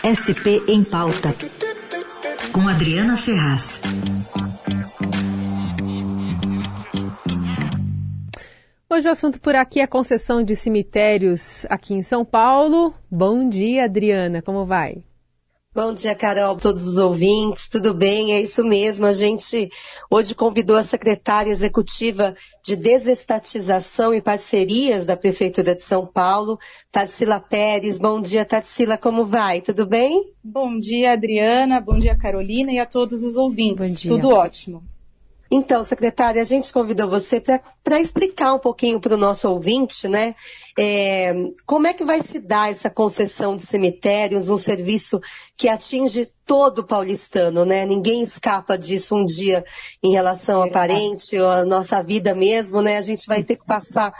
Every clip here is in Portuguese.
SP em Pauta, com Adriana Ferraz. Hoje o assunto por aqui é concessão de cemitérios aqui em São Paulo. Bom dia, Adriana, como vai? Bom dia, Carol, todos os ouvintes, tudo bem? É isso mesmo. A gente hoje convidou a secretária executiva de desestatização e parcerias da Prefeitura de São Paulo, Tarsila Pérez. Bom dia, Tarsila, como vai? Tudo bem? Bom dia, Adriana, bom dia, Carolina e a todos os ouvintes. Tudo ótimo. Então, secretária, a gente convidou você para explicar um pouquinho para o nosso ouvinte, né? É, como é que vai se dar essa concessão de cemitérios, um serviço que atinge todo o paulistano, né? Ninguém escapa disso um dia em relação a parente ou a nossa vida mesmo, né? A gente vai ter que passar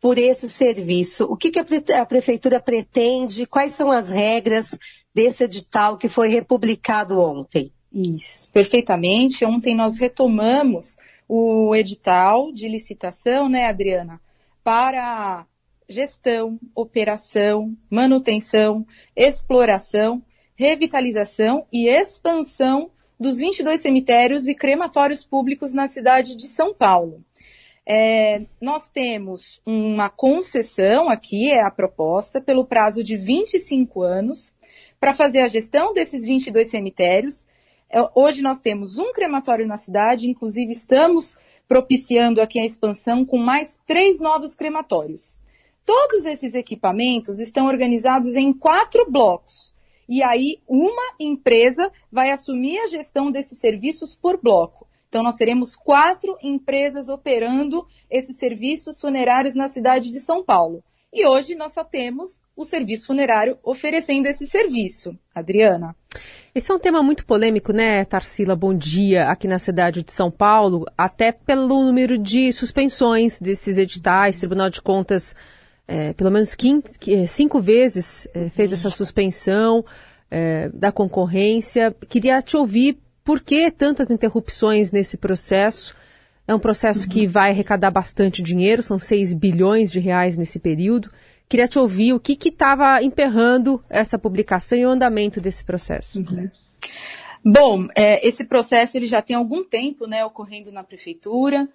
por esse serviço. O que, que a, a prefeitura pretende? Quais são as regras desse edital que foi republicado ontem? Isso, perfeitamente. Ontem nós retomamos o edital de licitação, né, Adriana, para gestão, operação, manutenção, exploração, revitalização e expansão dos 22 cemitérios e crematórios públicos na cidade de São Paulo. É, nós temos uma concessão aqui, é a proposta, pelo prazo de 25 anos, para fazer a gestão desses 22 cemitérios hoje nós temos um crematório na cidade, inclusive estamos propiciando aqui a expansão com mais três novos crematórios. Todos esses equipamentos estão organizados em quatro blocos. E aí, uma empresa vai assumir a gestão desses serviços por bloco. Então, nós teremos quatro empresas operando esses serviços funerários na cidade de São Paulo. E hoje nós só temos o serviço funerário oferecendo esse serviço. Adriana. Esse é um tema muito polêmico, né, Tarsila? Bom dia, aqui na cidade de São Paulo, até pelo número de suspensões desses editais. Tribunal de Contas, é, pelo menos quinto, cinco vezes, é, fez essa suspensão é, da concorrência. Queria te ouvir por que tantas interrupções nesse processo é um processo que uhum. vai arrecadar bastante dinheiro, são 6 bilhões de reais nesse período. Queria te ouvir o que estava emperrando essa publicação e o andamento desse processo. Uhum. Bom, é, esse processo ele já tem algum tempo né, ocorrendo na prefeitura.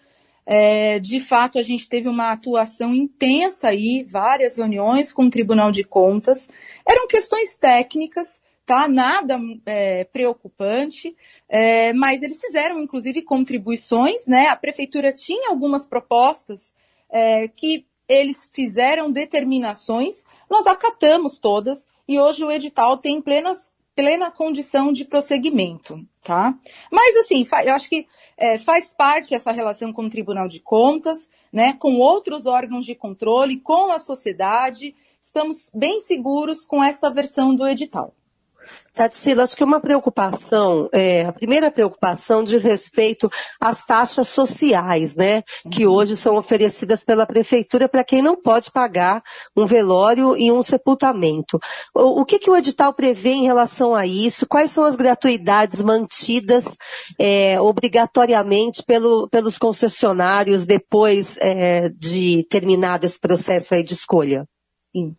É, de fato, a gente teve uma atuação intensa aí, várias reuniões com o Tribunal de Contas. Eram questões técnicas tá? Nada é, preocupante, é, mas eles fizeram, inclusive, contribuições, né? A prefeitura tinha algumas propostas é, que eles fizeram determinações, nós acatamos todas e hoje o edital tem plenas, plena condição de prosseguimento, tá? Mas assim, eu acho que é, faz parte essa relação com o Tribunal de Contas, né? Com outros órgãos de controle, com a sociedade, estamos bem seguros com esta versão do edital. Tatsila, acho que uma preocupação, é, a primeira preocupação diz respeito às taxas sociais, né, que uhum. hoje são oferecidas pela prefeitura para quem não pode pagar um velório e um sepultamento. O, o que, que o edital prevê em relação a isso? Quais são as gratuidades mantidas é, obrigatoriamente pelo, pelos concessionários depois é, de terminado esse processo aí de escolha? Sim.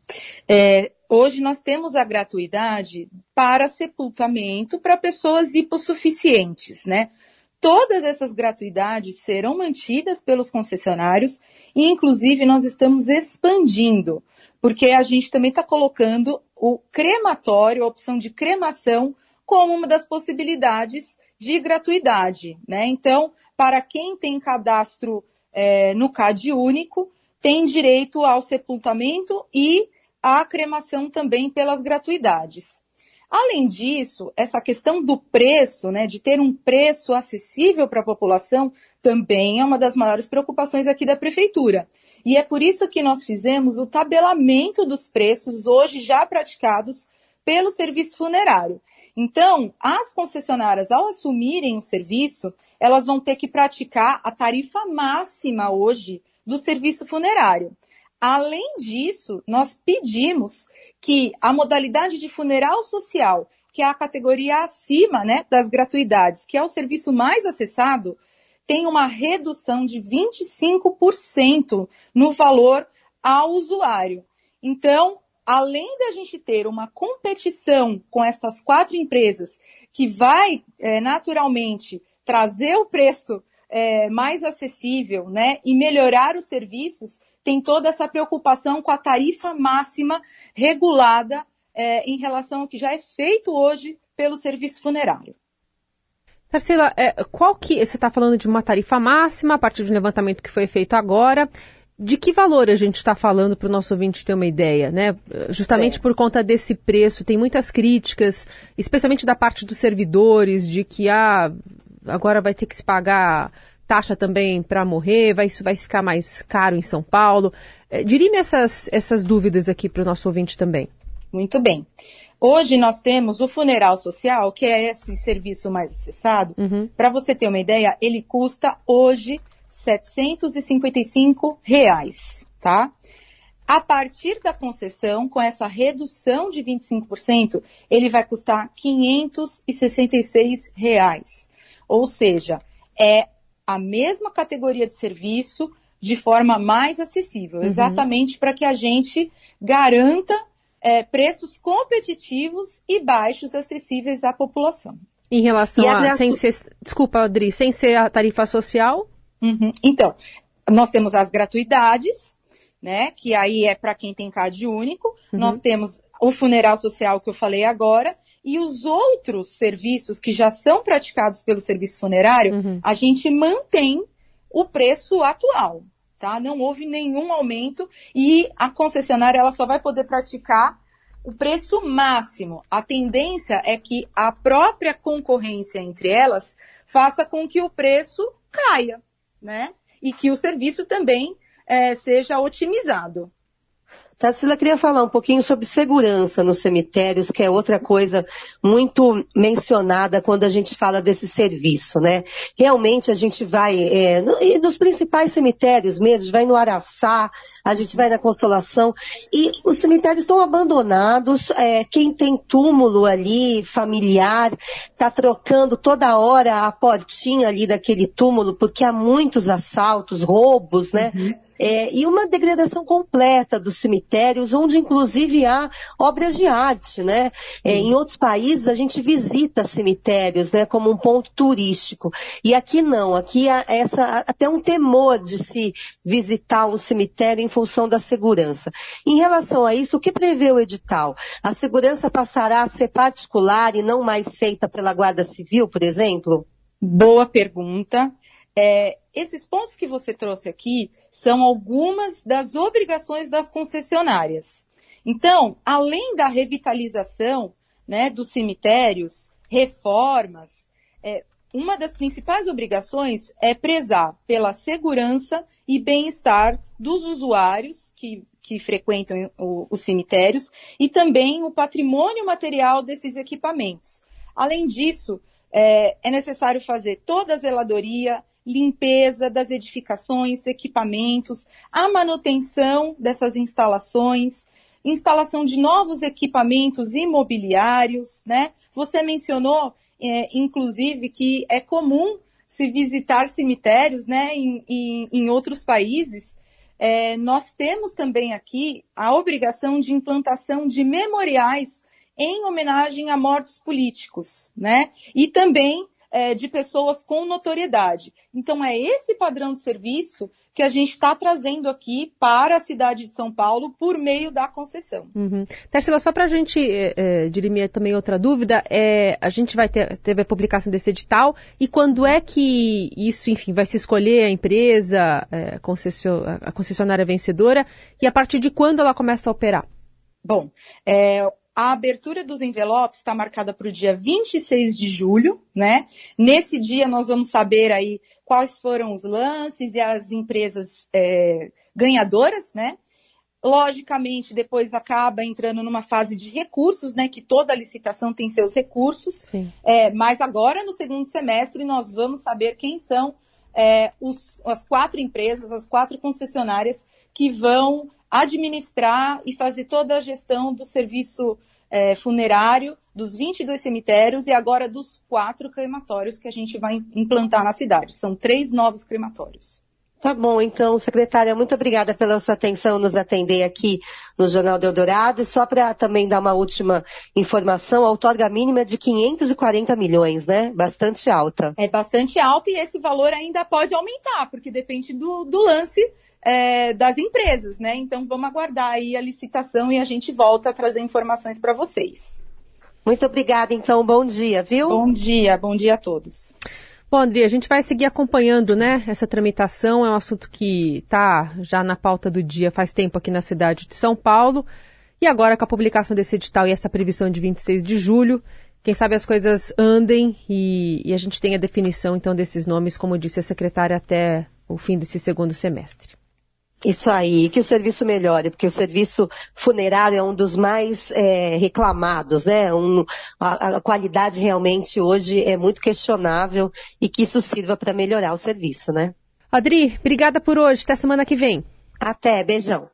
É, hoje nós temos a gratuidade para sepultamento para pessoas hipossuficientes, né? Todas essas gratuidades serão mantidas pelos concessionários e, inclusive, nós estamos expandindo, porque a gente também está colocando o crematório, a opção de cremação, como uma das possibilidades de gratuidade, né? Então, para quem tem cadastro é, no CAD único, tem direito ao sepultamento e a cremação também pelas gratuidades. Além disso, essa questão do preço, né, de ter um preço acessível para a população, também é uma das maiores preocupações aqui da prefeitura. E é por isso que nós fizemos o tabelamento dos preços hoje já praticados pelo serviço funerário. Então, as concessionárias, ao assumirem o serviço, elas vão ter que praticar a tarifa máxima hoje do serviço funerário. Além disso, nós pedimos que a modalidade de funeral social, que é a categoria acima né, das gratuidades, que é o serviço mais acessado, tenha uma redução de 25% no valor ao usuário. Então, além da gente ter uma competição com estas quatro empresas, que vai é, naturalmente trazer o preço é, mais acessível né, e melhorar os serviços, tem toda essa preocupação com a tarifa máxima regulada é, em relação ao que já é feito hoje pelo serviço funerário. Tarsila, é, qual que. Você está falando de uma tarifa máxima a partir de um levantamento que foi feito agora. De que valor a gente está falando para o nosso ouvinte ter uma ideia, né? Justamente certo. por conta desse preço, tem muitas críticas, especialmente da parte dos servidores, de que ah, agora vai ter que se pagar taxa também para morrer, vai, isso vai ficar mais caro em São Paulo. É, Dirime essas, essas dúvidas aqui para o nosso ouvinte também. Muito bem. Hoje nós temos o funeral social, que é esse serviço mais acessado. Uhum. Para você ter uma ideia, ele custa hoje 755 reais, tá? A partir da concessão, com essa redução de 25%, ele vai custar 566 reais. Ou seja, é a mesma categoria de serviço de forma mais acessível, uhum. exatamente para que a gente garanta é, preços competitivos e baixos acessíveis à população. Em relação a, a sem ser, desculpa, Adri, sem ser a tarifa social? Uhum. Então, nós temos as gratuidades, né? Que aí é para quem tem CAD único. Uhum. Nós temos o funeral social que eu falei agora. E os outros serviços que já são praticados pelo serviço funerário, uhum. a gente mantém o preço atual, tá? Não houve nenhum aumento e a concessionária ela só vai poder praticar o preço máximo. A tendência é que a própria concorrência entre elas faça com que o preço caia, né? E que o serviço também é, seja otimizado. Tarsila, queria falar um pouquinho sobre segurança nos cemitérios, que é outra coisa muito mencionada quando a gente fala desse serviço, né? Realmente a gente vai é, no, nos principais cemitérios mesmo, a gente vai no Araçá, a gente vai na Consolação, e os cemitérios estão abandonados, é, quem tem túmulo ali, familiar, está trocando toda hora a portinha ali daquele túmulo, porque há muitos assaltos, roubos, né? Uhum é, e uma degradação completa dos cemitérios, onde inclusive há obras de arte, né? É, em outros países a gente visita cemitérios, né, como um ponto turístico. E aqui não, aqui há essa, até um temor de se visitar um cemitério em função da segurança. Em relação a isso, o que prevê o edital? A segurança passará a ser particular e não mais feita pela Guarda Civil, por exemplo? Boa pergunta. É, esses pontos que você trouxe aqui são algumas das obrigações das concessionárias. Então, além da revitalização né, dos cemitérios, reformas, é, uma das principais obrigações é prezar pela segurança e bem-estar dos usuários que, que frequentam o, os cemitérios e também o patrimônio material desses equipamentos. Além disso, é, é necessário fazer toda a zeladoria, limpeza das edificações, equipamentos, a manutenção dessas instalações, instalação de novos equipamentos imobiliários, né? Você mencionou, é, inclusive, que é comum se visitar cemitérios, né, em, em, em outros países. É, nós temos também aqui a obrigação de implantação de memoriais em homenagem a mortos políticos, né? E também é, de pessoas com notoriedade. Então, é esse padrão de serviço que a gente está trazendo aqui para a cidade de São Paulo por meio da concessão. Uhum. Tércila, só para a gente é, é, dirimir também outra dúvida, é, a gente vai ter teve a publicação desse edital e quando é que isso, enfim, vai se escolher a empresa, é, a concessionária vencedora e a partir de quando ela começa a operar? Bom, é, a abertura dos envelopes está marcada para o dia 26 de julho, né? Nesse dia nós vamos saber aí quais foram os lances e as empresas é, ganhadoras, né? Logicamente, depois acaba entrando numa fase de recursos, né? Que toda licitação tem seus recursos. É, mas agora, no segundo semestre, nós vamos saber quem são é, os, as quatro empresas, as quatro concessionárias que vão administrar e fazer toda a gestão do serviço é, funerário dos 22 cemitérios e agora dos quatro crematórios que a gente vai implantar na cidade. São três novos crematórios. Tá bom, então, secretária, muito obrigada pela sua atenção nos atender aqui no Jornal do Eldorado. E só para também dar uma última informação, a outorga mínima é de 540 milhões, né? Bastante alta. É bastante alta e esse valor ainda pode aumentar, porque depende do, do lance é, das empresas, né? Então vamos aguardar aí a licitação e a gente volta a trazer informações para vocês. Muito obrigada, então, bom dia, viu? Bom dia, bom dia a todos. Bom, André, a gente vai seguir acompanhando, né, essa tramitação. É um assunto que está já na pauta do dia faz tempo aqui na cidade de São Paulo. E agora, com a publicação desse edital e essa previsão de 26 de julho, quem sabe as coisas andem e, e a gente tenha definição, então, desses nomes, como disse a secretária, até o fim desse segundo semestre. Isso aí, que o serviço melhore, porque o serviço funerário é um dos mais é, reclamados, né? Um, a, a, qualidade realmente hoje é muito questionável e que isso sirva para melhorar o serviço, né? Adri, obrigada por hoje. Até semana que vem. Até, beijão.